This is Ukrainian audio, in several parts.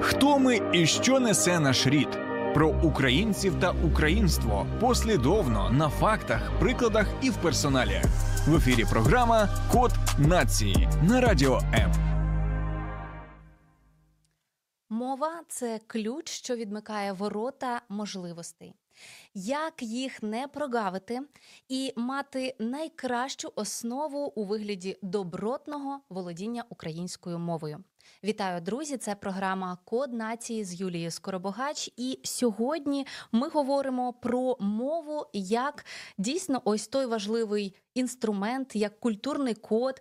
Хто ми і що несе наш рід? Про українців та українство послідовно на фактах, прикладах і в персоналі. В ефірі програма Код нації на радіо М. Мова це ключ, що відмикає ворота можливостей. Як їх не прогавити і мати найкращу основу у вигляді добротного володіння українською мовою? Вітаю, друзі! Це програма Код нації з Юлією Скоробогач. І сьогодні ми говоримо про мову як дійсно ось той важливий інструмент, як культурний код,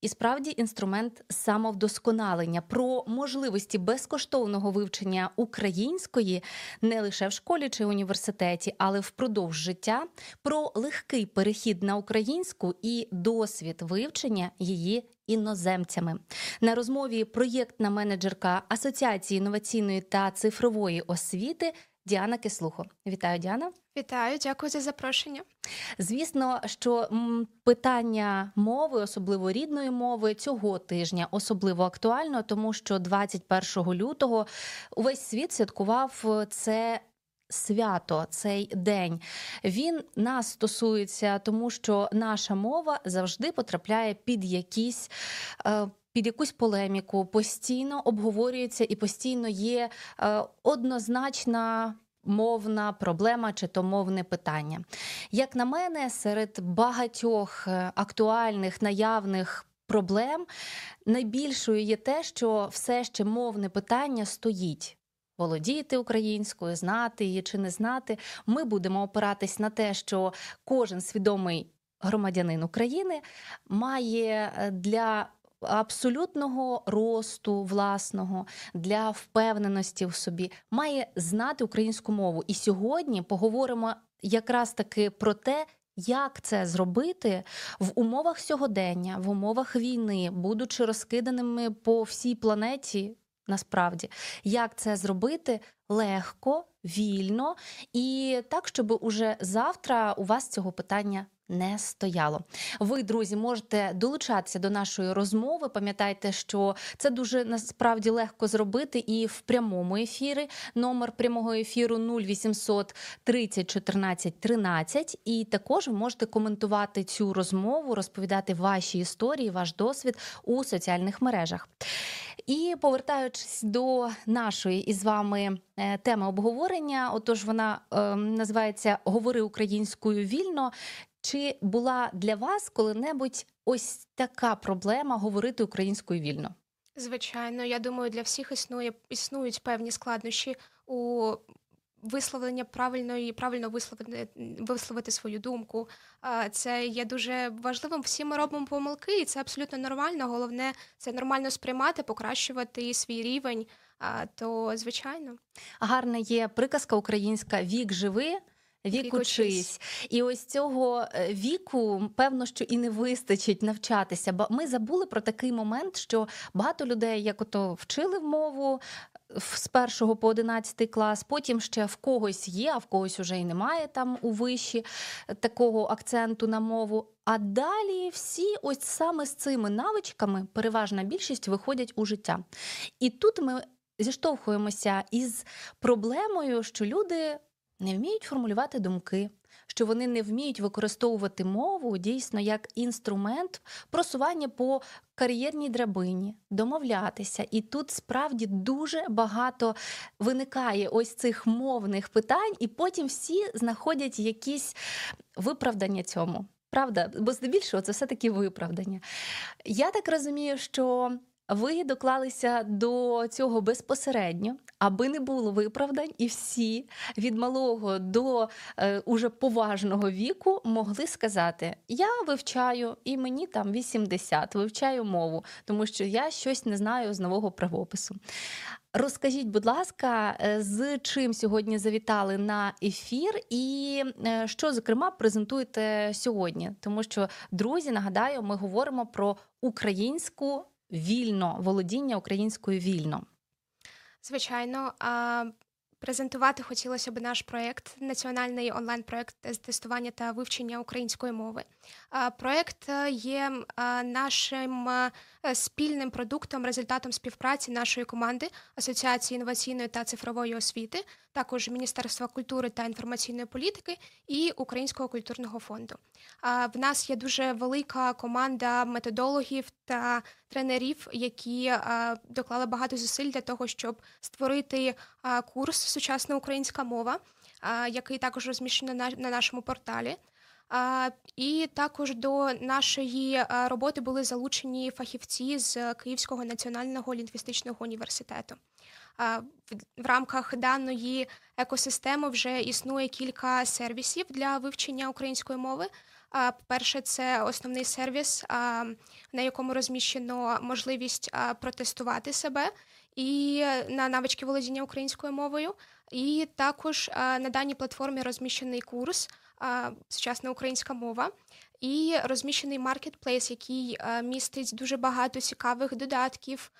і справді інструмент самовдосконалення про можливості безкоштовного вивчення української не лише в школі чи університеті, але впродовж життя, про легкий перехід на українську і досвід вивчення її іноземцями. На розмові проєктна менеджерка Асоціації інноваційної та цифрової освіти Діана Кислухо. Вітаю, Діана. Вітаю, дякую за запрошення. Звісно, що питання мови, особливо рідної мови, цього тижня особливо актуально, тому що 21 лютого увесь світ святкував це свято, цей день. Він нас стосується, тому що наша мова завжди потрапляє під якісь. Е, під якусь полеміку постійно обговорюється і постійно є е, однозначна мовна проблема чи то мовне питання. Як на мене, серед багатьох е, актуальних наявних проблем найбільшою є те, що все ще мовне питання стоїть володіти українською, знати її чи не знати. Ми будемо опиратись на те, що кожен свідомий громадянин України має е, для Абсолютного росту власного для впевненості в собі має знати українську мову. І сьогодні поговоримо якраз таки про те, як це зробити в умовах сьогодення, в умовах війни, будучи розкиданими по всій планеті насправді, як це зробити легко, вільно і так, щоб уже завтра у вас цього питання не стояло. Ви, друзі, можете долучатися до нашої розмови. Пам'ятайте, що це дуже насправді легко зробити і в прямому ефірі. Номер прямого ефіру 0800 30 14 13. І також ви можете коментувати цю розмову, розповідати ваші історії, ваш досвід у соціальних мережах. І повертаючись до нашої із вами е, теми обговорення, отож вона е, називається Говори українською вільно. Чи була для вас коли-небудь ось така проблема говорити українською вільно? Звичайно, я думаю, для всіх існує існують певні складнощі у висловлення правильної, правильно висловити висловити свою думку. Це є дуже важливим. Всі ми робимо помилки, і це абсолютно нормально. Головне це нормально сприймати, покращувати свій рівень. То звичайно, гарна є приказка українська Вік живи. Вік учись. І ось цього е, віку, певно, що і не вистачить навчатися. Бо ми забули про такий момент, що багато людей, як ото вчили в мову. З першого по одинадцятий клас, потім ще в когось є, а в когось уже й немає там у виші такого акценту на мову. А далі всі, ось саме з цими навичками, переважна більшість виходять у життя. І тут ми зіштовхуємося із проблемою, що люди не вміють формулювати думки, що вони не вміють використовувати мову дійсно як інструмент просування по кар'єрній драбині, домовлятися. І тут справді дуже багато виникає ось цих мовних питань, і потім всі знаходять якісь виправдання цьому. Правда, бо здебільшого це все таки виправдання. Я так розумію, що ви доклалися до цього безпосередньо, аби не було виправдань, і всі від малого до е, уже поважного віку могли сказати: Я вивчаю, і мені там 80, вивчаю мову, тому що я щось не знаю з нового правопису. Розкажіть, будь ласка, е, з чим сьогодні завітали на ефір, і е, що зокрема презентуєте сьогодні? Тому що друзі, нагадаю, ми говоримо про українську вільно володіння українською вільно. Звичайно, презентувати хотілося б наш проєкт, національний онлайн-проєкт з тестування та вивчення української мови. А, Проєкт е, є а, нашим е, спільним продуктом, результатом співпраці нашої команди Асоціації інноваційної та цифрової освіти, також Міністерства культури та інформаційної політики і Українського культурного фонду. В нас є дуже велика команда методологів та тренерів, які доклали багато зусиль для того, щоб створити курс Сучасна українська мова, який також розміщено на нашому порталі. І також до нашої роботи були залучені фахівці з Київського національного лінгвістичного університету. В, рамках даної екосистеми вже існує кілька сервісів для вивчення української мови. А, Перше, це основний сервіс, на якому розміщено можливість протестувати себе і на навички володіння українською мовою. І також на даній платформі розміщений курс Сучасна українська мова і розміщений маркетплейс, який містить дуже багато цікавих додатків,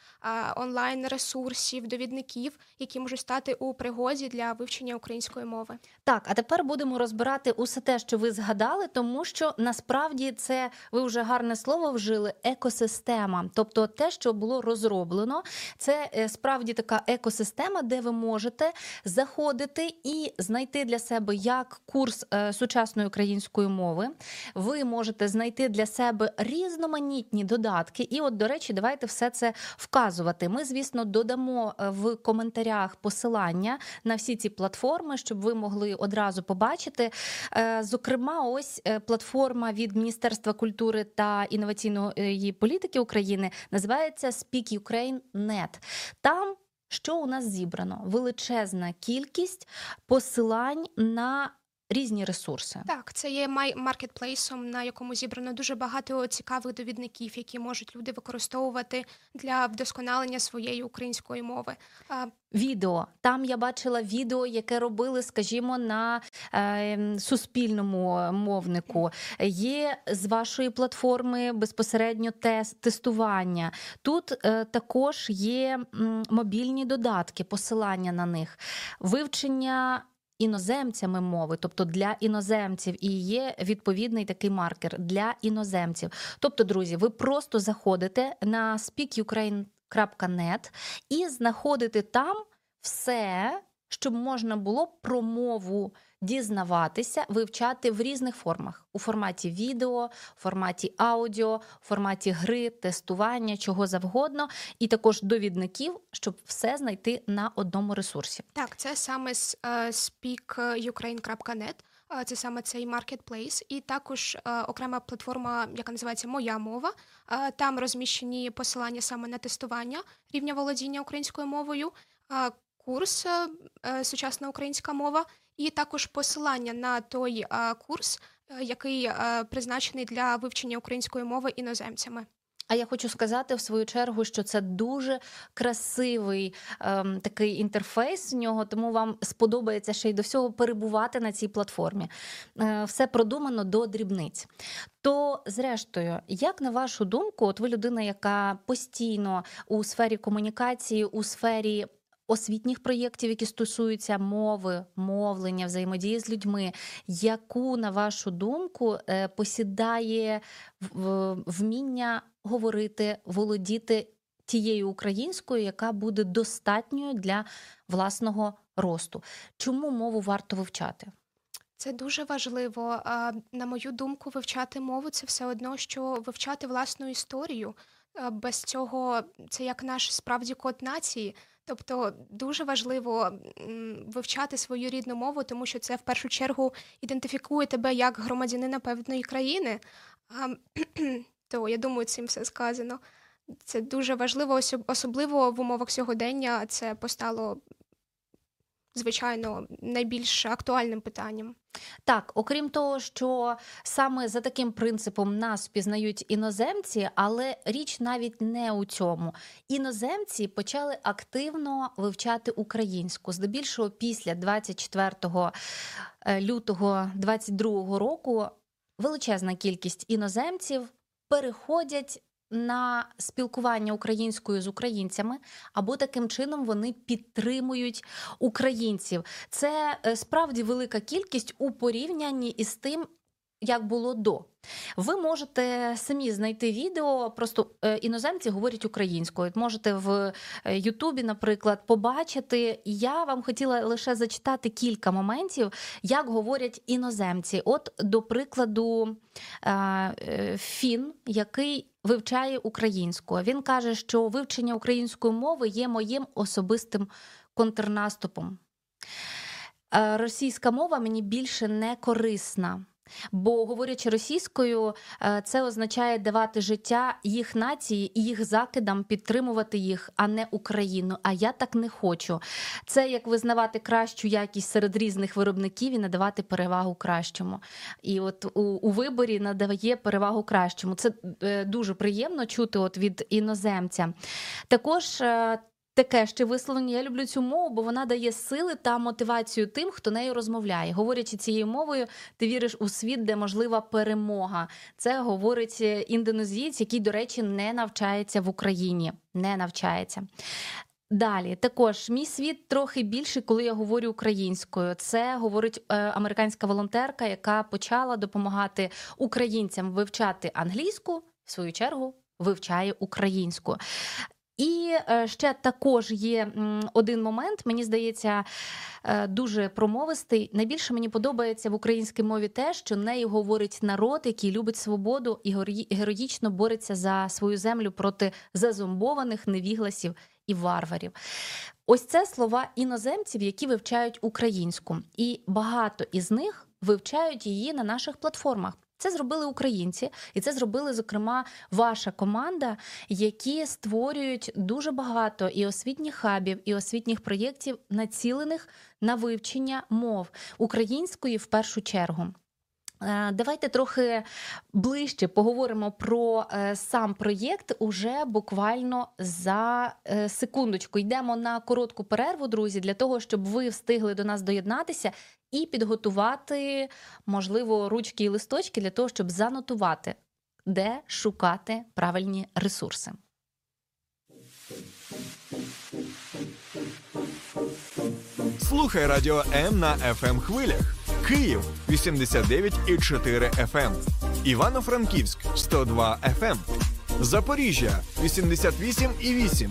онлайн-ресурсів, довідників, які можуть стати у пригоді для вивчення української мови. Так, а тепер будемо розбирати усе те, що ви згадали, тому що насправді це ви вже гарне слово вжили екосистема, тобто те, що було розроблено, це е, справді така екосистема, де ви можете заходити і знайти для себе як курс е, сучасної української мови. Ви можете знайти для себе різноманітні додатки. І, от, до речі, давайте все це вказувати. Ми, звісно, додамо е, в коментарях посилання на всі ці платформи, щоб ви могли одразу побачити. Е, Зокрема, ось е, платформа від Міністерства культури та інноваційної політики України називається Speak Ukraine.net. Там що у нас зібрано? Величезна кількість посилань на різні ресурси. Так, це є маркетплейсом, на якому зібрано дуже багато цікавих довідників, які можуть люди використовувати для вдосконалення своєї української мови. Відео там я бачила відео, яке робили, скажімо, на е, суспільному мовнику. Є з вашої платформи безпосередньо тест тестування. Тут е, також є мобільні додатки, посилання на них, вивчення. Іноземцями мови, тобто для іноземців, і є відповідний такий маркер для іноземців. Тобто, друзі, ви просто заходите на speakukraine.net і знаходите там все, щоб можна було про мову дізнаватися, вивчати в різних формах: у форматі відео, у форматі аудіо, у форматі гри, тестування, чого завгодно, і також довідників, щоб все знайти на одному ресурсі. Так, це саме з е, speakukraine.net. Е, Це саме цей маркетплейс, і також е, окрема платформа, яка називається Моя мова. Е, Там розміщені посилання саме на тестування рівня володіння українською мовою, е, курс е, е, Сучасна українська мова, і також посилання на той курс, е, який е, призначений для вивчення української мови іноземцями. А я хочу сказати в свою чергу, що це дуже красивий ем, такий інтерфейс у нього, тому вам сподобається ще й до всього перебувати на цій платформі. Е, все продумано до дрібниць. То, зрештою, як на вашу думку, от ви людина, яка постійно у сфері комунікації, у сфері освітніх проєктів, які стосуються мови, мовлення, взаємодії з людьми, яку, на вашу думку, е, посідає вміння говорити, володіти тією українською, яка буде достатньою для власного росту? Чому мову варто вивчати? Це дуже важливо. На мою думку, вивчати мову це все одно, що вивчати власну історію. Без цього це як наш справді код нації. Тобто дуже важливо вивчати свою рідну мову, тому що це в першу чергу ідентифікує тебе як громадянина певної країни. А, То я думаю, цим все сказано. Це дуже важливо, особливо в умовах сьогодення. Це постало звичайно найбільш актуальним питанням. Так, окрім того, що саме за таким принципом нас впізнають іноземці, але річ навіть не у цьому. Іноземці почали активно вивчати українську, здебільшого після 24 е, лютого 22 року величезна кількість іноземців переходять на спілкування українською з українцями, або таким чином вони підтримують українців. Це е, справді велика кількість у порівнянні із тим, як було до. Ви можете самі знайти відео, просто е, іноземці говорять українською. Можете в е, Ютубі, наприклад, побачити. Я вам хотіла лише зачитати кілька моментів, як говорять іноземці. От, до прикладу, е, Фін, який вивчає українську. Він каже, що вивчення української мови є моїм особистим контрнаступом. Російська мова мені більше не корисна. Бо, говорячи російською, е, це означає давати життя їх нації і їх закидам, підтримувати їх, а не Україну. А я так не хочу. Це як визнавати кращу якість серед різних виробників і надавати перевагу кращому. І от у, у виборі надає перевагу кращому. Це е, дуже приємно чути от від іноземця. Також е, Таке ще висловлення. Я люблю цю мову, бо вона дає сили та мотивацію тим, хто нею розмовляє. Говорячи цією мовою, ти віриш у світ, де можлива перемога. Це говорить е, індонезієць, який, до речі, не навчається в Україні. Не навчається. Далі також мій світ трохи більший, коли я говорю українською. Це говорить е, американська волонтерка, яка почала допомагати українцям вивчати англійську, в свою чергу вивчає українську. І е, ще також є один момент, мені здається, е, дуже промовистий. Найбільше мені подобається в українській мові те, що нею говорить народ, який любить свободу і героїчно бореться за свою землю проти зазомбованих невігласів і варварів. Ось це слова іноземців, які вивчають українську, і багато із них вивчають її на наших платформах. Це зробили українці, і це зробили, зокрема, ваша команда, які створюють дуже багато і освітніх хабів, і освітніх проєктів, націлених на вивчення мов української в першу чергу. Е, давайте трохи ближче поговоримо про е, сам проєкт уже буквально за е, секундочку. Йдемо на коротку перерву, друзі, для того, щоб ви встигли до нас доєднатися і підготувати, можливо, ручки і листочки для того, щоб занотувати, де шукати правильні ресурси. Слухай радіо М на fm ем хвилях. Київ 89,4 FM, ем. Івано-Франківськ 102 FM, ем. Запоріжжя 88,8,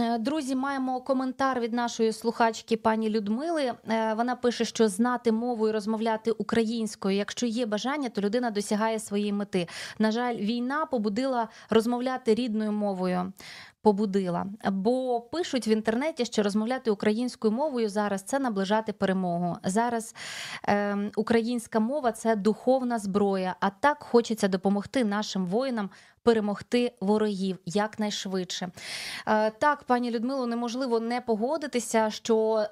Е, друзі, маємо коментар від нашої слухачки пані Людмили. Е, вона пише, що знати мову і розмовляти українською. Якщо є бажання, то людина досягає своєї мети. На жаль, війна побудила розмовляти рідною мовою побудила. Бо пишуть в інтернеті, що розмовляти українською мовою зараз це наближати перемогу. Зараз е, українська мова це духовна зброя. А так хочеться допомогти нашим воїнам перемогти ворогів якнайшвидше. Е, так, пані Людмило, неможливо не погодитися, що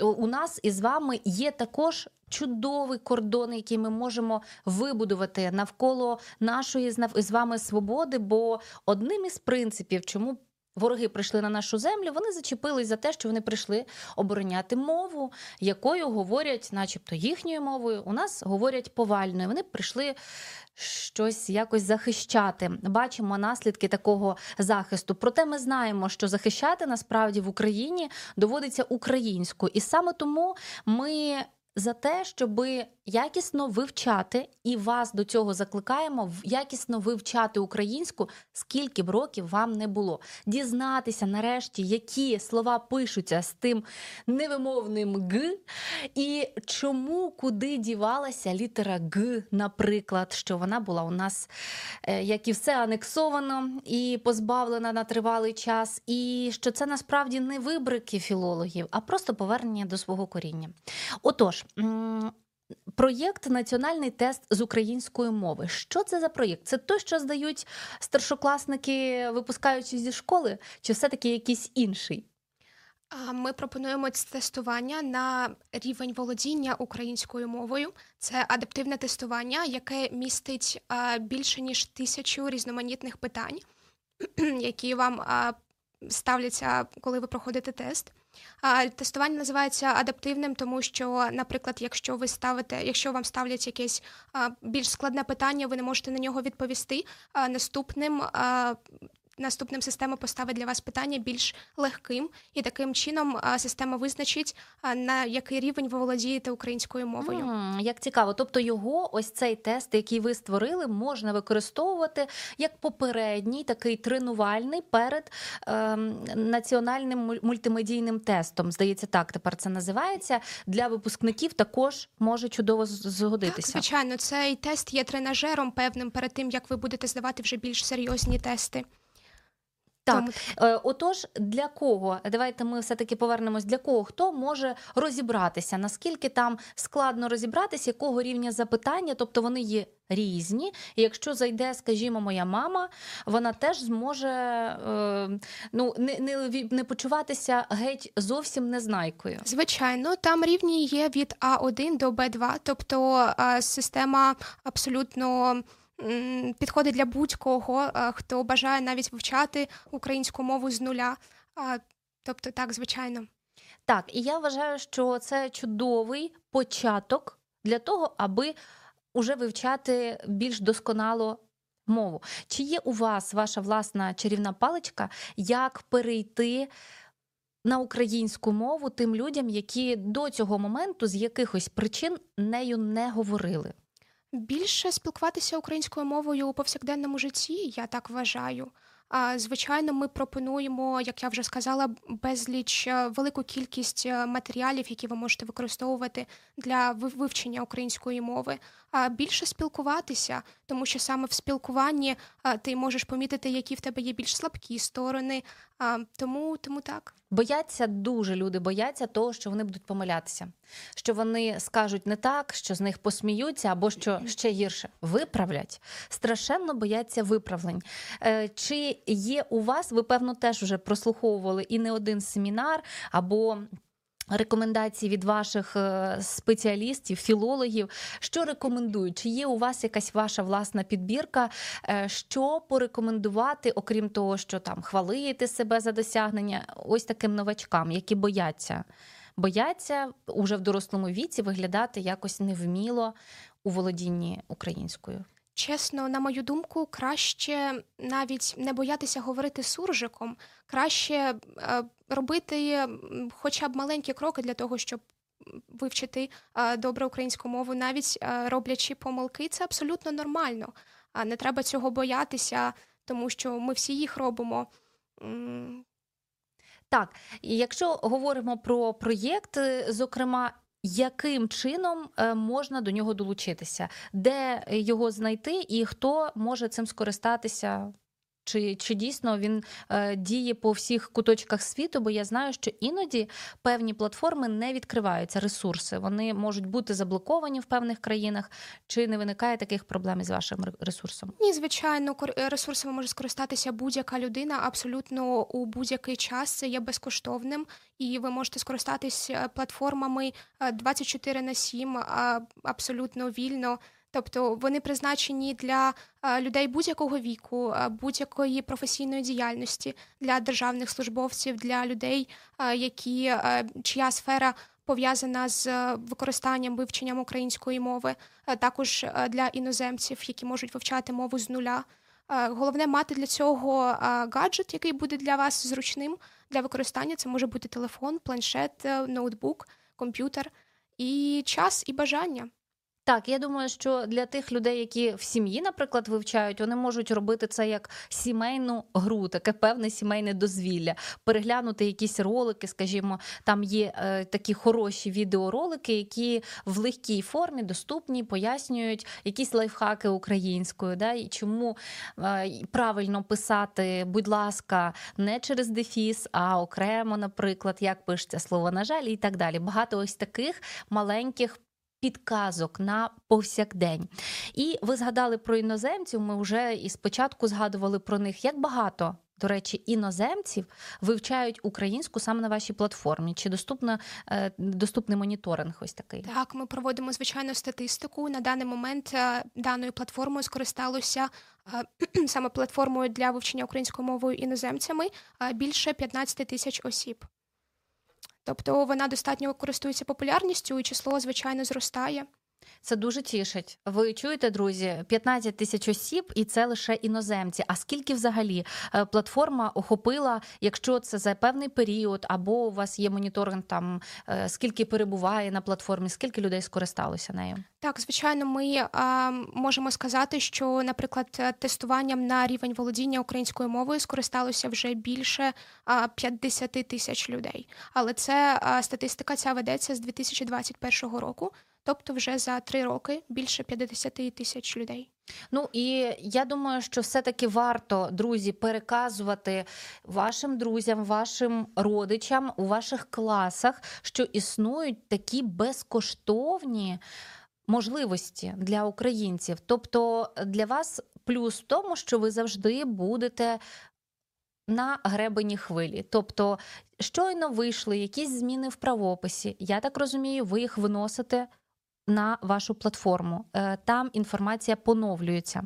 у нас із вами є також чудовий кордон, який ми можемо вибудувати навколо нашої з вами свободи. Бо одним із принципів, чому Вороги прийшли на нашу землю, вони зачепились за те, що вони прийшли обороняти мову, якою говорять, начебто, їхньою мовою. У нас говорять повальною. Вони прийшли щось якось захищати. Бачимо наслідки такого захисту. Проте ми знаємо, що захищати насправді в Україні доводиться українською, і саме тому ми за те, щоб якісно вивчати, і вас до цього закликаємо якісно вивчати українську, скільки б років вам не було. Дізнатися нарешті, які слова пишуться з тим невимовним г, і чому куди дівалася літера Г, наприклад, що вона була у нас, е, як і все анексовано і позбавлена на тривалий час, і що це насправді не вибрики філологів, а просто повернення до свого коріння. Отож. Проєкт Національний тест з української мови. Що це за проєкт? Це той, що здають старшокласники, випускаючись зі школи, чи все-таки якийсь інший? Ми пропонуємо тестування на рівень володіння українською мовою. Це адаптивне тестування, яке містить більше ніж тисячу різноманітних питань, які вам ставляться, коли ви проходите тест. Тестування називається адаптивним, тому що, наприклад, якщо ви ставите, якщо вам ставлять якесь більш складне питання, ви не можете на нього відповісти. Наступним наступним система поставить для вас питання більш легким, і таким чином система визначить на який рівень ви володієте українською мовою. Mm, як цікаво, тобто його ось цей тест, який ви створили, можна використовувати як попередній, такий тренувальний перед е, національним мультимедійним тестом. Здається, так тепер це називається. Для випускників також може чудово згодитися. Так, Звичайно, цей тест є тренажером певним перед тим, як ви будете здавати вже більш серйозні тести. Так, Тому... Е, отож, для кого давайте ми все таки повернемось для кого хто може розібратися, наскільки там складно розібратися, якого рівня запитання, тобто вони є різні. І якщо зайде, скажімо, моя мама, вона теж зможе е, ну не, не, не почуватися геть зовсім незнайкою. Звичайно, там рівні є від А1 до Б2, тобто е, система абсолютно підходить для будь-кого, хто бажає навіть вивчати українську мову з нуля. Тобто, так, звичайно. Так, і я вважаю, що це чудовий початок для того, аби уже вивчати більш досконало мову. Чи є у вас ваша власна чарівна паличка, як перейти? На українську мову тим людям, які до цього моменту з якихось причин нею не говорили. Більше спілкуватися українською мовою у повсякденному житті, я так вважаю. А звичайно, ми пропонуємо, як я вже сказала, безліч е, велику кількість е, матеріалів, які ви можете використовувати для вивчення української мови. Більше спілкуватися, тому що саме в спілкуванні ти можеш помітити, які в тебе є більш слабкі сторони. Тому, Тому так. Бояться дуже люди, бояться того, що вони будуть помилятися, що вони скажуть не так, що з них посміються, або що ще гірше виправлять. Страшенно бояться виправлень. Е, чи є у вас, ви певно теж вже прослуховували і не один семінар або Рекомендації від ваших е, спеціалістів, філологів, що рекомендують? Чи є у вас якась ваша власна підбірка? Е, що порекомендувати, окрім того, що там хвалити себе за досягнення, ось таким новачкам, які бояться, бояться уже в дорослому віці виглядати якось невміло у володінні українською? Чесно, на мою думку, краще навіть не боятися говорити суржиком, краще е, робити хоча б маленькі кроки для того, щоб вивчити е, добре українську мову, навіть е, роблячи помилки, це абсолютно нормально. Не треба цього боятися, тому що ми всі їх робимо. Так, і якщо говоримо про проєкт, зокрема яким чином е, можна до нього долучитися, де його знайти, і хто може цим скористатися чи чи дійсно він е, діє по всіх куточках світу? Бо я знаю, що іноді певні платформи не відкриваються ресурси. Вони можуть бути заблоковані в певних країнах. Чи не виникає таких проблем з вашим ресурсом? Ні, звичайно, ресурсами може скористатися будь-яка людина. Абсолютно у будь-який час це є безкоштовним, і ви можете скористатись е, платформами 24 е, на 7 абсолютно вільно. Тобто вони призначені для людей будь-якого віку, будь-якої професійної діяльності для державних службовців, для людей, які чия сфера пов'язана з використанням вивченням української мови, також для іноземців, які можуть вивчати мову з нуля. Головне мати для цього гаджет, який буде для вас зручним для використання. Це може бути телефон, планшет, ноутбук, комп'ютер і час і бажання. Так, я думаю, що для тих людей, які в сім'ї, наприклад, вивчають, вони можуть робити це як сімейну гру, таке певне сімейне дозвілля, переглянути якісь ролики, скажімо, там є е, такі хороші відеоролики, які в легкій формі доступні, пояснюють якісь лайфхаки українською, да, і чому е, правильно писати, будь ласка, не через дефіс, а окремо, наприклад, як пишеться слово на жаль, і так далі. Багато ось таких маленьких підказок на повсякдень. І ви згадали про іноземців. Ми вже і спочатку згадували про них, як багато до речі, іноземців вивчають українську саме на вашій платформі? Чи доступна е, доступний моніторинг? Ось такий? Так, ми проводимо звичайну статистику. На даний момент е, даною платформою скористалося е, саме платформою для вивчення українською мовою іноземцями більше 15 тисяч осіб. Тобто вона достатньо користується популярністю, і число звичайно зростає. Це дуже тішить. Ви чуєте, друзі, 15 тисяч осіб, і це лише іноземці. А скільки взагалі е, платформа охопила, якщо це за певний період, або у вас є моніторинг там е, скільки перебуває на платформі, скільки людей скористалося нею? Так, звичайно, ми а, можемо сказати, що, наприклад, тестуванням на рівень володіння українською мовою скористалося вже більше а, 50 тисяч людей. Але це а, статистика ця ведеться з 2021 року тобто вже за три роки більше 50 тисяч людей. Ну і я думаю, що все-таки варто, друзі, переказувати вашим друзям, вашим родичам у ваших класах, що існують такі безкоштовні можливості для українців. Тобто для вас плюс в тому, що ви завжди будете. На гребені хвилі, тобто щойно вийшли якісь зміни в правописі. Я так розумію, ви їх виносите на вашу платформу. Е, там інформація поновлюється.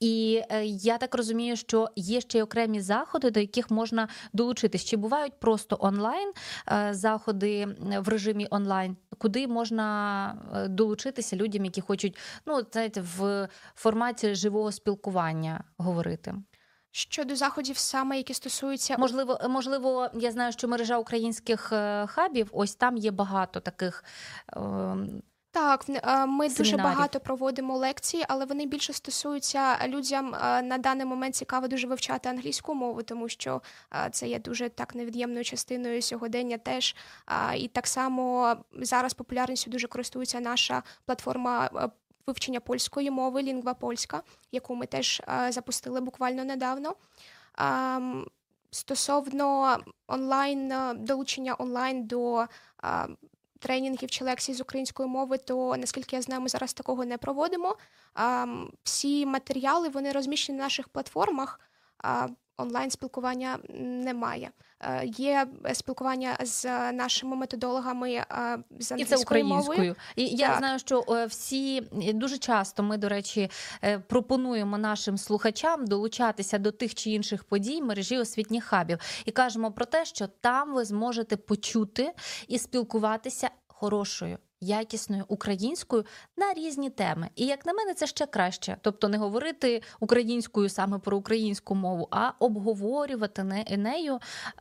І е, я так розумію, що є ще й окремі заходи, до яких можна долучитись. Чи бувають просто онлайн е, заходи в режимі онлайн, куди можна долучитися людям, які хочуть ну, знаєте, в форматі живого спілкування говорити? Щодо заходів, саме які стосуються можливо, можливо, я знаю, що мережа українських хабів, ось там є багато таких ем, так, ми дуже багато проводимо лекції, але вони більше стосуються людям на даний момент цікаво дуже вивчати англійську мову, тому що це є дуже так невід'ємною частиною сьогодення. Теж і так само зараз популярністю дуже користується наша платформа. Вивчення польської мови, лінгва польська, яку ми теж запустили буквально недавно. Стосовно онлайн долучення онлайн до тренінгів чи лекцій з української мови, то наскільки я знаю, ми зараз такого не проводимо. Всі матеріали вони розміщені на наших платформах онлайн спілкування немає. Е, є спілкування з нашими методологами е, з І це українською. Мовою. І я знаю, що е, всі дуже часто ми, до речі, пропонуємо нашим слухачам долучатися до тих чи інших подій мережі освітніх хабів і кажемо про те, що там ви зможете почути і спілкуватися хорошою якісною українською на різні теми. І як на мене, це ще краще. Тобто не говорити українською саме про українську мову, а обговорювати нею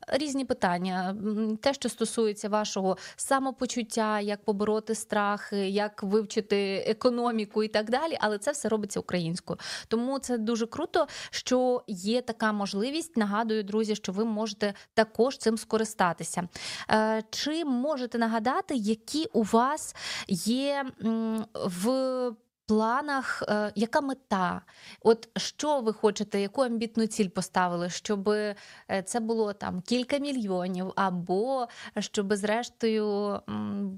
різні питання, те, що стосується вашого самопочуття, як побороти страхи, як вивчити економіку і так далі. Але це все робиться українською. Тому це дуже круто, що є така можливість. Нагадую, друзі, що ви можете також цим скористатися. Е, чи можете нагадати, які у вас? Є в планах, е, яка мета? От що ви хочете, яку амбітну ціль поставили, щоб е, це було там кілька мільйонів, або щоб, зрештою,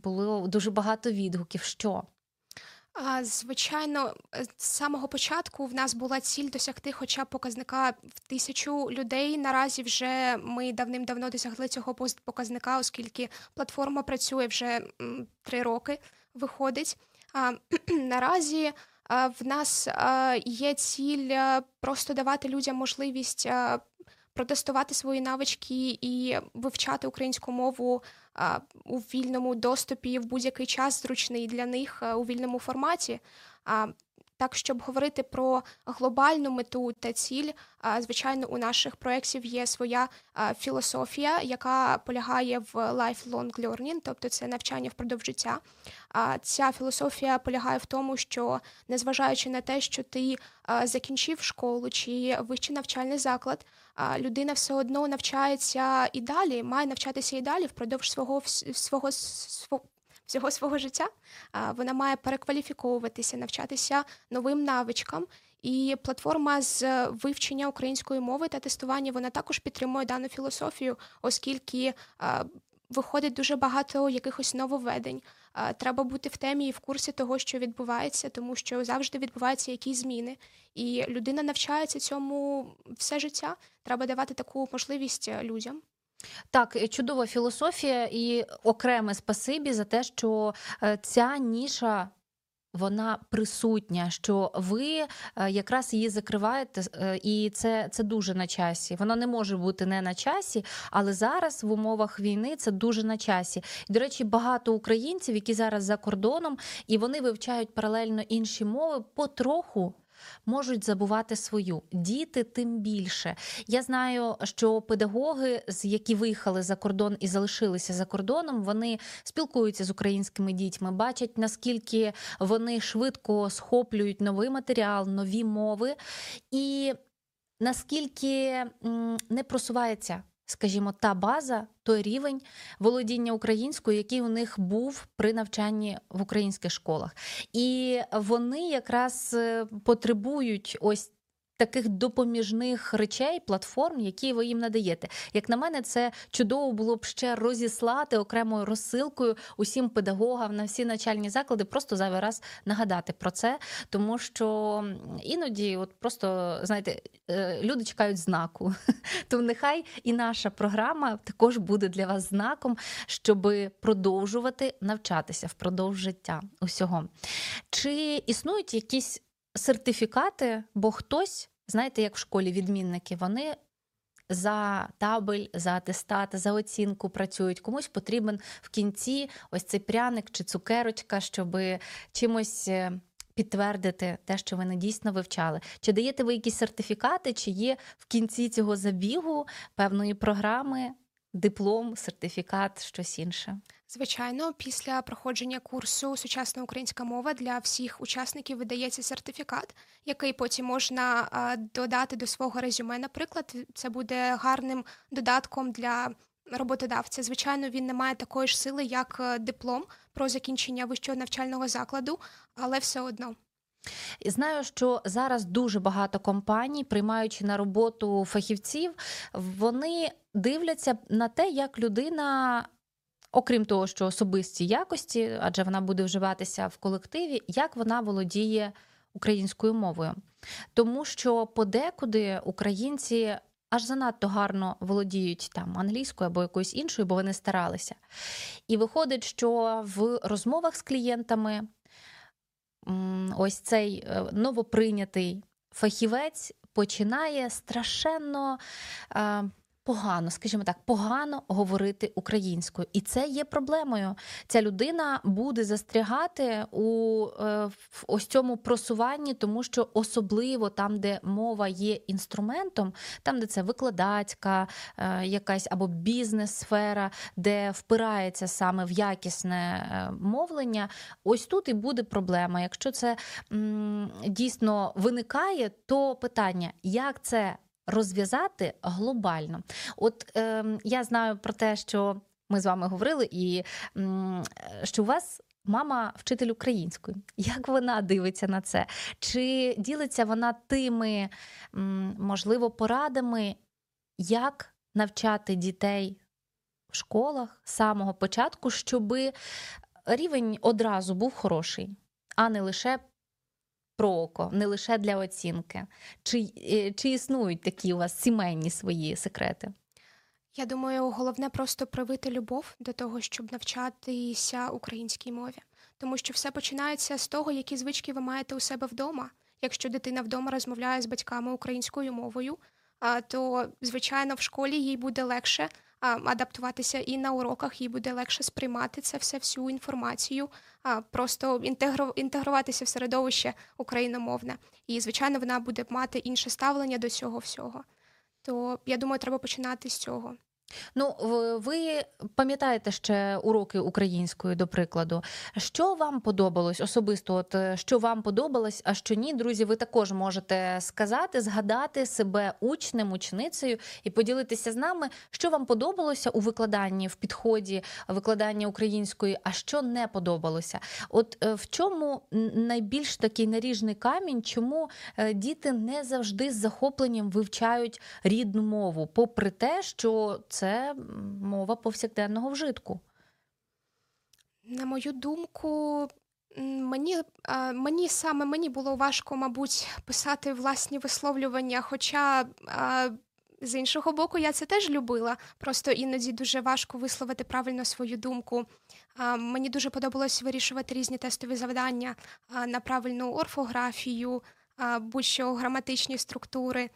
було дуже багато відгуків? Що? Звичайно, е, з самого початку в нас була ціль досягти, хоча б показника в тисячу людей. Наразі вже ми давним-давно досягли цього показника, оскільки платформа працює вже три роки. Виходить. А, Наразі в нас є ціль просто давати людям можливість протестувати свої навички і вивчати українську мову у вільному доступі в будь-який час зручний для них у вільному форматі. Так, щоб говорити про глобальну мету та ціль, звичайно, у наших проєктів є своя філософія, яка полягає в lifelong learning, тобто це навчання впродовж життя. Ця філософія полягає в тому, що незважаючи на те, що ти закінчив школу чи вищий навчальний заклад, людина все одно навчається і далі, має навчатися і далі впродовж свого свого всього свого життя. Вона має перекваліфіковуватися, навчатися новим навичкам. І платформа з вивчення української мови та тестування вона також підтримує дану філософію, оскільки виходить дуже багато якихось нововведень. Треба бути в темі і в курсі того, що відбувається, тому що завжди відбуваються якісь зміни, і людина навчається цьому все життя. Треба давати таку можливість людям. Так, е, чудова філософія і окреме спасибі за те, що е, ця ніша вона присутня, що ви е, якраз її закриваєте, і це це дуже на часі. Вона не може бути не на часі, але зараз в умовах війни це дуже на часі. І, До речі, багато українців, які зараз за кордоном, і вони вивчають паралельно інші мови потроху можуть забувати свою діти тим більше. Я знаю, що педагоги, які виїхали за кордон і залишилися за кордоном, вони спілкуються з українськими дітьми, бачать наскільки вони швидко схоплюють новий матеріал, нові мови, і наскільки не просувається скажімо, та база, той рівень володіння українською, який у них був при навчанні в українських школах, і вони якраз е, потребують ось таких допоміжних речей, платформ, які ви їм надаєте. Як на мене, це чудово було б ще розіслати окремою розсилкою усім педагогам на всі начальні заклади, просто зайвий раз нагадати про це, тому що іноді, от просто знаєте, е, люди чекають знаку. То нехай і наша програма також буде для вас знаком, щоб продовжувати навчатися впродовж життя усього. Чи існують якісь сертифікати, бо хтось, знаєте, як в школі відмінники, вони. За табель, за атестат, за оцінку працюють. Комусь потрібен в кінці ось цей пряник чи цукерочка, щоб чимось е, підтвердити те, що ви не дійсно вивчали. Чи даєте ви якісь сертифікати, чи є в кінці цього забігу певної програми, диплом, сертифікат, щось інше? Звичайно, після проходження курсу сучасна українська мова для всіх учасників видається сертифікат, який потім можна додати до свого резюме. Наприклад, це буде гарним додатком для роботодавця. Звичайно, він не має такої ж сили, як е, диплом про закінчення вищого навчального закладу, але все одно. Знаю, що зараз дуже багато компаній, приймаючи на роботу фахівців, вони дивляться на те, як людина Окрім того, що особисті якості, адже вона буде вживатися в колективі, як вона володіє українською мовою. Тому що подекуди українці аж занадто гарно володіють там англійською або якоюсь іншою, бо вони старалися. І виходить, що в розмовах з клієнтами ось цей е, новоприйнятий фахівець починає страшенно погано, скажімо так, погано говорити українською, і це є проблемою. Ця людина буде застрягати у е, в ось цьому просуванні, тому що особливо там, де мова є інструментом, там де це викладацька, е, якась або бізнес-сфера, де впирається саме в якісне е, мовлення. Ось тут і буде проблема. Якщо це м, дійсно виникає, то питання, як це розв'язати глобально. От е, я знаю про те, що ми з вами говорили, і що у вас. Мама вчитель української. Як вона дивиться на це? Чи ділиться вона тими, можливо, порадами, як навчати дітей в школах з самого початку, щоб рівень одразу був хороший, а не лише про око, не лише для оцінки. Чи, е, Чи існують такі у вас сімейні свої секрети? Я думаю, головне просто привити любов до того, щоб навчатися українській мові, тому що все починається з того, які звички ви маєте у себе вдома. Якщо дитина вдома розмовляє з батьками українською мовою, то звичайно в школі їй буде легше адаптуватися і на уроках їй буде легше сприймати це все, всю інформацію, просто інтегруватися в середовище україномовне. І, звичайно, вона буде мати інше ставлення до цього всього. То я думаю, треба починати з цього. Ну, ви пам'ятаєте ще уроки української, до прикладу. Що вам подобалось особисто? От е, що вам подобалось, а що ні, друзі, ви також можете сказати, згадати себе учнем, учницею і поділитися з нами, що вам подобалося у викладанні, в підході викладання української, а що не подобалося. От е, в чому найбільш такий наріжний камінь, чому е, діти не завжди з захопленням вивчають рідну мову, попри те, що це це мова повсякденного вжитку. На мою думку, мені мені саме мені було важко, мабуть, писати власні висловлювання. Хоча з іншого боку, я це теж любила. Просто іноді дуже важко висловити правильно свою думку. Мені дуже подобалось вирішувати різні тестові завдання на правильну орфографію, будь-що граматичні структури.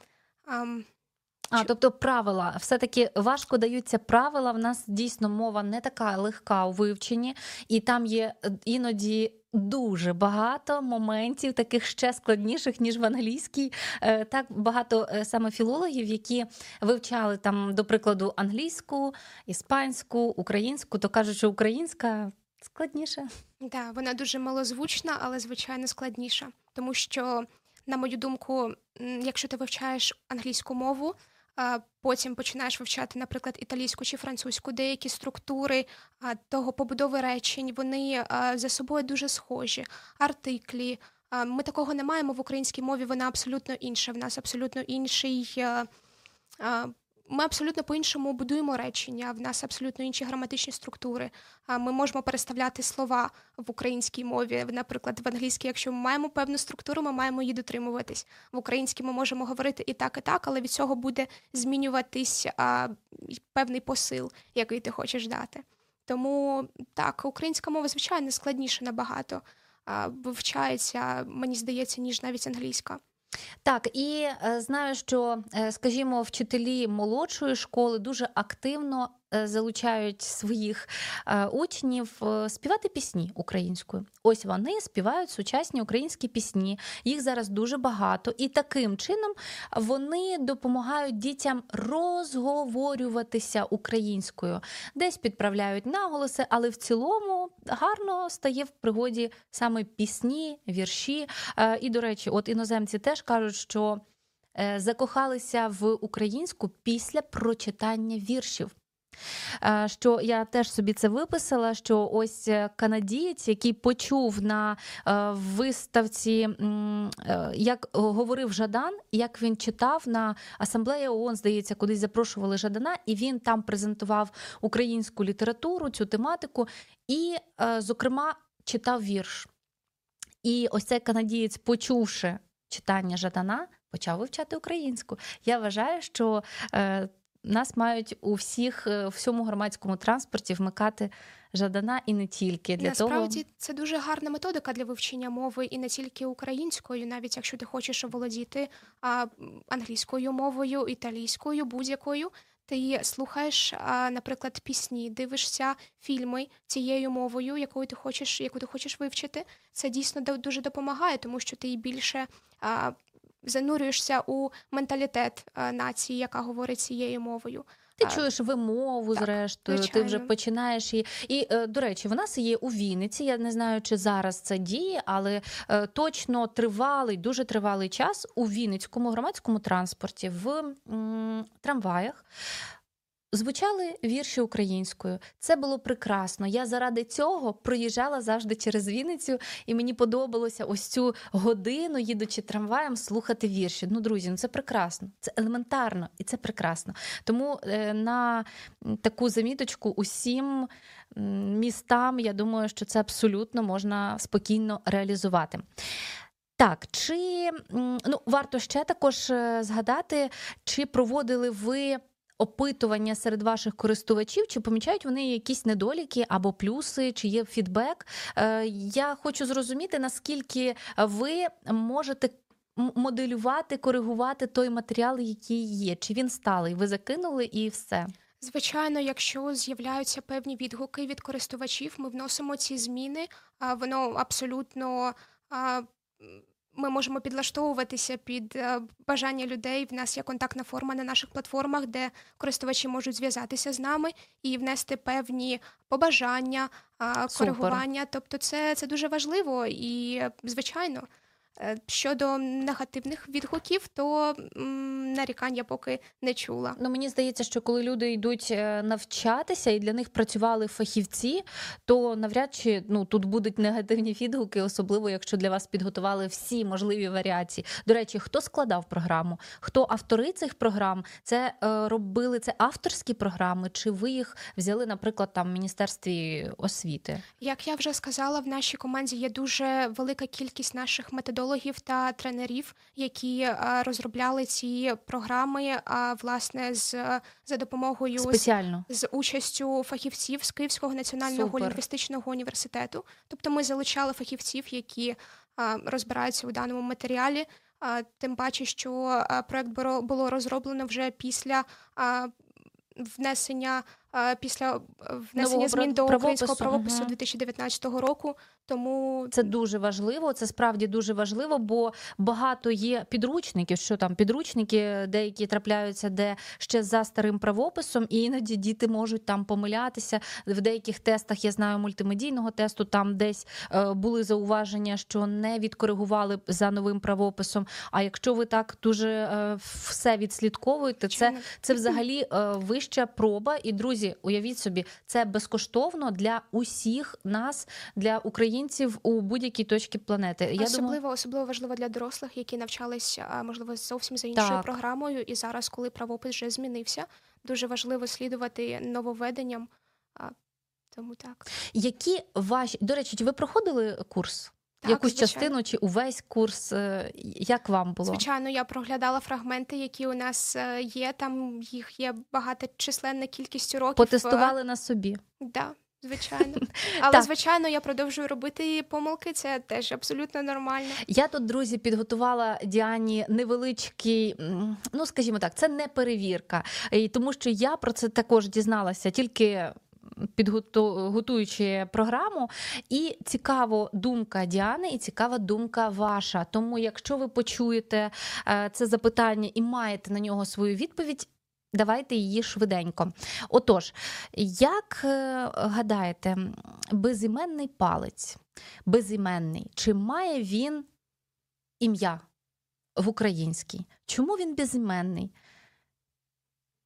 А, тобто правила, все-таки важко даються правила. В нас дійсно мова не така легка у вивченні, і там є е, іноді. Дуже багато моментів, таких ще складніших, ніж в англійській. Е, так багато е, саме філологів, які вивчали там, до прикладу, англійську, іспанську, українську, то кажуть, що українська складніша. Да, вона дуже малозвучна, але звичайно складніша. Тому що, на мою думку, якщо ти вивчаєш англійську мову, Потім починаєш вивчати, наприклад, італійську чи французьку, деякі структури того побудови речень, вони за собою дуже схожі, артиклі. Ми такого не маємо в українській мові, вона абсолютно інша. В нас абсолютно інший ми абсолютно по-іншому будуємо речення, в нас абсолютно інші граматичні структури. Ми можемо переставляти слова в українській мові. Наприклад, в англійській, якщо ми маємо певну структуру, ми маємо її дотримуватись. В українській ми можемо говорити і так, і так, але від цього буде змінюватись а, певний посил, який ти хочеш дати. Тому так, українська мова, звичайно, складніше набагато вивчається, мені здається, ніж навіть англійська. Так, і е, знаю, що, е, скажімо, вчителі молодшої школи дуже активно залучають своїх е, учнів е, співати пісні українською. Ось вони співають сучасні українські пісні. Їх зараз дуже багато, і таким чином вони допомагають дітям розговорюватися українською, десь підправляють наголоси, але в цілому гарно стає в пригоді саме пісні, вірші. І, до речі, от іноземці теж кажуть, що. Закохалися в українську після прочитання віршів. Е, що я теж собі це виписала, що ось е, канадієць, який почув на е, виставці, як говорив Жадан, як він читав на асамблеї ООН, здається, кудись запрошували Жадана, і він там презентував українську літературу, цю тематику, і, зокрема, читав вірш. І ось цей канадієць, почувши читання Жадана, почав вивчати українську. Я вважаю, що нас мають у всіх е, всьому громадському транспорті вмикати Жадана і не тільки для насправді того... це дуже гарна методика для вивчення мови, і не тільки українською, навіть якщо ти хочеш оволодіти а, англійською мовою, італійською, будь-якою. Ти слухаєш, наприклад, пісні, дивишся фільми цією мовою, якою ти хочеш, яку ти хочеш вивчити. Це дійсно дуже допомагає, тому що ти більше занурюєшся у менталітет е, нації, яка говорить цією мовою. Ти чуєш вимову, так, зрештою, звичайно. ти вже починаєш її. І, е, до речі, в нас є у Вінниці. Я не знаю, чи зараз це діє, але е, точно тривалий, дуже тривалий час у Вінницькому громадському транспорті в м, трамваях Звучали вірші українською. Це було прекрасно. Я заради цього проїжджала завжди через Вінницю, і мені подобалося ось цю годину, їдучи трамваєм, слухати вірші. Ну, друзі, ну це прекрасно, це елементарно і це прекрасно. Тому е, на таку заміточку усім містам, я думаю, що це абсолютно можна спокійно реалізувати. Так, чи ну варто ще також е, згадати, чи проводили ви опитування серед ваших користувачів, чи помічають вони якісь недоліки або плюси, чи є фідбек? Е, я хочу зрозуміти, наскільки ви можете. Моделювати, коригувати той матеріал, який є, чи він сталий? Ви закинули і все. Звичайно, якщо з'являються певні відгуки від користувачів, ми вносимо ці зміни. Воно абсолютно ми можемо підлаштовуватися під е, бажання людей. В нас є контактна форма на наших платформах, де користувачі можуть зв'язатися з нами і внести певні побажання, коригування. Тобто, це це дуже важливо і, звичайно, Е, щодо негативних відгуків, то нарікань я поки не чула. Ну мені здається, що коли люди йдуть е, навчатися і для них працювали фахівці, то навряд чи ну тут будуть негативні відгуки, особливо якщо для вас підготували всі можливі варіації. До речі, хто складав програму? Хто автори цих програм? Це е, робили це авторські програми? Чи ви їх взяли, наприклад, там в міністерстві освіти? Як я вже сказала, в нашій команді є дуже велика кількість наших методологів та тренерів, які е, розробляли ці програми, власне з за допомогою Спеціально з участю фахівців з Київського національного Супер. лінгвістичного університету. Тобто ми залучали фахівців, які розбираються у даному матеріалі. Тим паче, що проект було- розроблено вже після внесення після внесення Нового змін до українського правопису, правопису 2019 року. Тому Це дуже важливо. Це справді дуже важливо, бо багато є підручників. Що там підручники, деякі трапляються, де ще за старим правописом, і іноді діти можуть там помилятися. В деяких тестах я знаю мультимедійного тесту. Там десь е, були зауваження, що не відкоригували за новим правописом. А якщо ви так дуже е, все відслідковуєте, це це взагалі е, вища проба. І друзі, уявіть собі, це безкоштовно для усіх нас, для українців у будь-якій точці планети. Я особливо думаю, особливо важливо для дорослих, які навчались можливо зовсім за іншою Так. програмою. І зараз, коли правопис вже змінився, дуже важливо слідувати нововведенням. Тому так. які ваші до речі, ви проходили курс? Так, Якусь звичайно. частину чи увесь курс? Е, Як вам було? Звичайно, я проглядала фрагменти, які у нас е, є. Там їх є багаточисленна кількість уроків. Потестували на собі. Е, Да, звичайно. Але звичайно, я продовжую робити помилки. Це теж абсолютно нормально. Я тут, друзі, підготувала Діані невеличкий, ну скажімо так, це не перевірка, І тому що я про це також дізналася тільки. підготу- Готуючи програму, і цікаво думка Діани, і цікава думка ваша. Тому, якщо ви почуєте е, це запитання і маєте на нього свою відповідь, давайте її швиденько. Отож, як е, гадаєте, безіменний палець, безіменний, чи має він ім'я в українській? Чому він безіменний?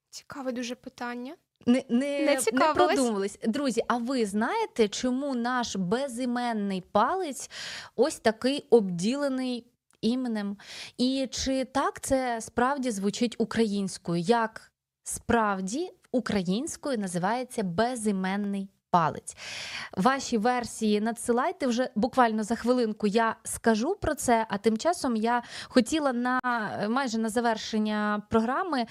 Цікаве дуже питання. Не, не, Не не продумались. Друзі, а ви знаєте, чому наш безіменний палець ось такий обділений іменем? І чи так це справді звучить українською? Як справді українською називається безіменний палець? Ваші версії надсилайте вже буквально за хвилинку. Я скажу про це. А тим часом я хотіла на майже на завершення програми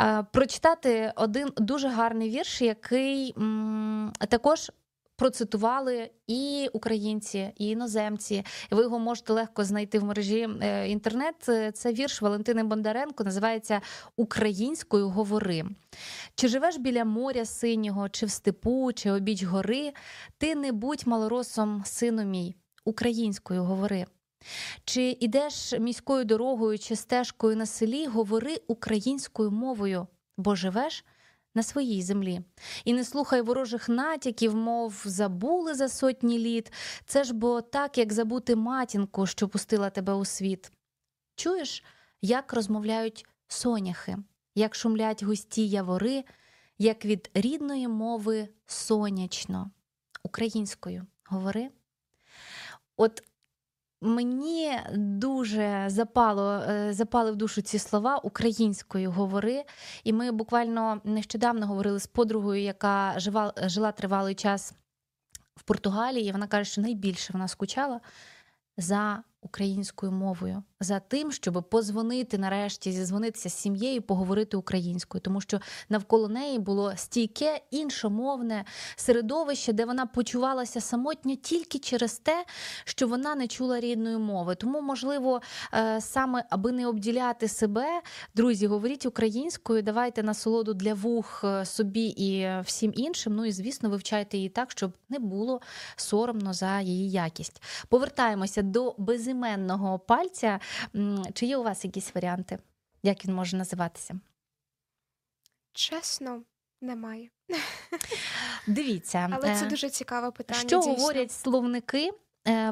е, прочитати один дуже гарний вірш, який м, також. Процитували і українці, і іноземці. Ви його можете легко знайти в мережі е, інтернет. Е, Це вірш Валентини Бондаренко, називається Українською говори. Чи живеш біля моря синього, чи в степу, чи обіч гори, ти не будь малоросом, сину мій, українською говори. Чи ідеш міською дорогою чи стежкою на селі, говори українською мовою, бо живеш на своїй землі. І не слухай ворожих натяків, мов забули за сотні літ. Це ж бо так, як забути матінку, що пустила тебе у світ. Чуєш, як розмовляють соняхи, як шумлять густі явори, як від рідної мови сонячно, українською говори. От Мені дуже запало, е, запали в душу ці слова українською говори. І ми буквально нещодавно говорили з подругою, яка жива, жила тривалий час в Португалії. Вона каже, що найбільше вона скучала за українською мовою, за тим, щоб позвонити нарешті, зізвонитися з сім'єю, поговорити українською, тому що навколо неї було стійке іншомовне середовище, де вона почувалася самотньо тільки через те, що вона не чула рідної мови. Тому, можливо, е, саме аби не обділяти себе, друзі, говоріть українською, давайте насолоду для вух е, собі і всім іншим. Ну і звісно, вивчайте її так, щоб не було соромно за її якість. Повертаємося до безіменного пальця. Чи є у вас якісь варіанти? Як він може називатися? Чесно, немає. Дивіться, Але це е, дуже цікаве питання. що дійсно. говорять словники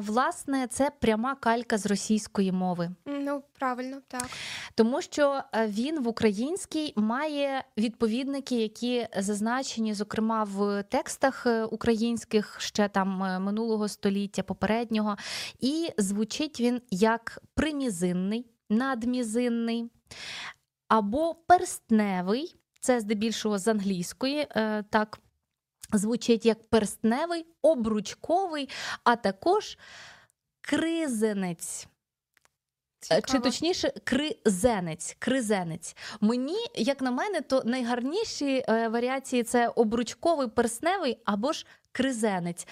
власне, це пряма калька з російської мови. Ну, правильно, так. Тому що е, він в українській має відповідники, які зазначені, зокрема, в текстах е, українських ще там е, минулого століття, попереднього, і звучить він як примізинний, надмізинний або перстневий. Це здебільшого з англійської, так звучить як перстневий, обручковий, а також кризенець. Цікаво. Чи точніше, кризенець. кризенець. Мені, як на мене, то найгарніші е, варіації це обручковий персневий або ж кризенець.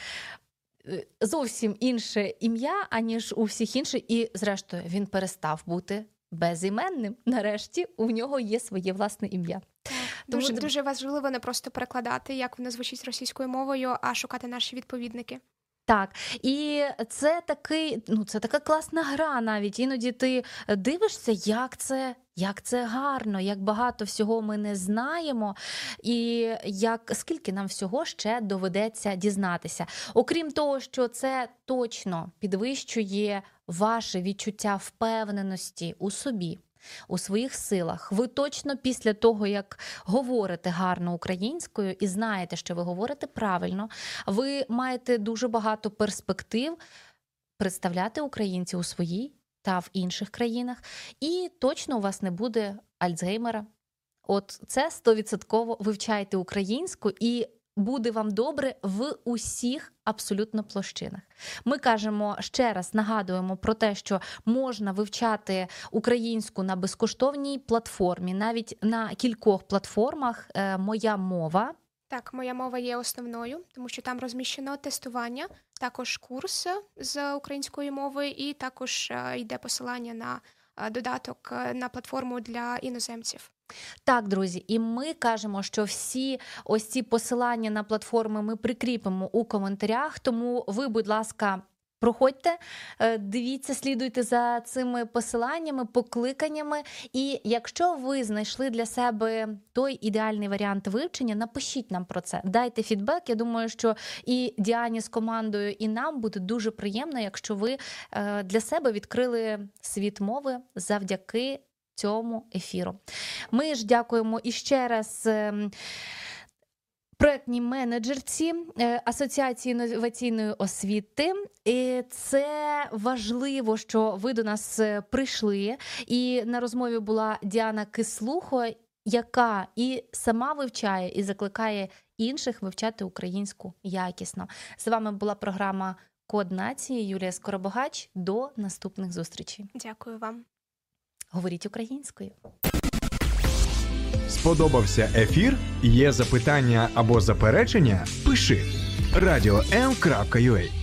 Е, зовсім інше ім'я, аніж у всіх інших, і, зрештою, він перестав бути безіменним. Нарешті у нього є своє власне ім'я. Тому дуже, дуже важливо не просто перекладати, як воно звучить російською мовою, а шукати наші відповідники. Так, і це такий, ну це така класна гра. Навіть іноді ти дивишся, як це як це гарно, як багато всього ми не знаємо, і як скільки нам всього ще доведеться дізнатися. Окрім того, що це точно підвищує ваше відчуття впевненості у собі у своїх силах. Ви точно після того, як говорите гарно українською і знаєте, що ви говорите правильно, ви маєте дуже багато перспектив представляти українців у своїй та в інших країнах, і точно у вас не буде Альцгеймера. От це стовідсотково вивчайте українську і буде вам добре в усіх абсолютно площинах. Ми кажемо ще раз, нагадуємо про те, що можна вивчати українську на безкоштовній платформі, навіть на кількох платформах. Е, моя мова. Так, моя мова є основною, тому що там розміщено тестування, також курс з української мови, і також е, йде посилання на е, додаток на платформу для іноземців. Так, друзі, і ми кажемо, що всі ось ці посилання на платформи ми прикріпимо у коментарях. Тому ви, будь ласка. Проходьте, е, дивіться, слідуйте за цими посиланнями, покликаннями. І якщо ви знайшли для себе той ідеальний варіант вивчення, напишіть нам про це. Дайте фідбек. Я думаю, що і Діані з командою, і нам буде дуже приємно, якщо ви е, для себе відкрили світ мови завдяки цьому ефіру. Ми ж дякуємо іще раз. Ем, проектній менеджерці е, Асоціації інноваційної освіти, І це важливо, що ви до нас е, прийшли. І на розмові була Діана Кислухо, яка і сама вивчає, і закликає інших вивчати українську якісно. З вами була програма Код нації Юлія Скоробогач. До наступних зустрічей. Дякую вам. Говоріть українською. Сподобався ефір? Є запитання або заперечення? Пиши радіом.ua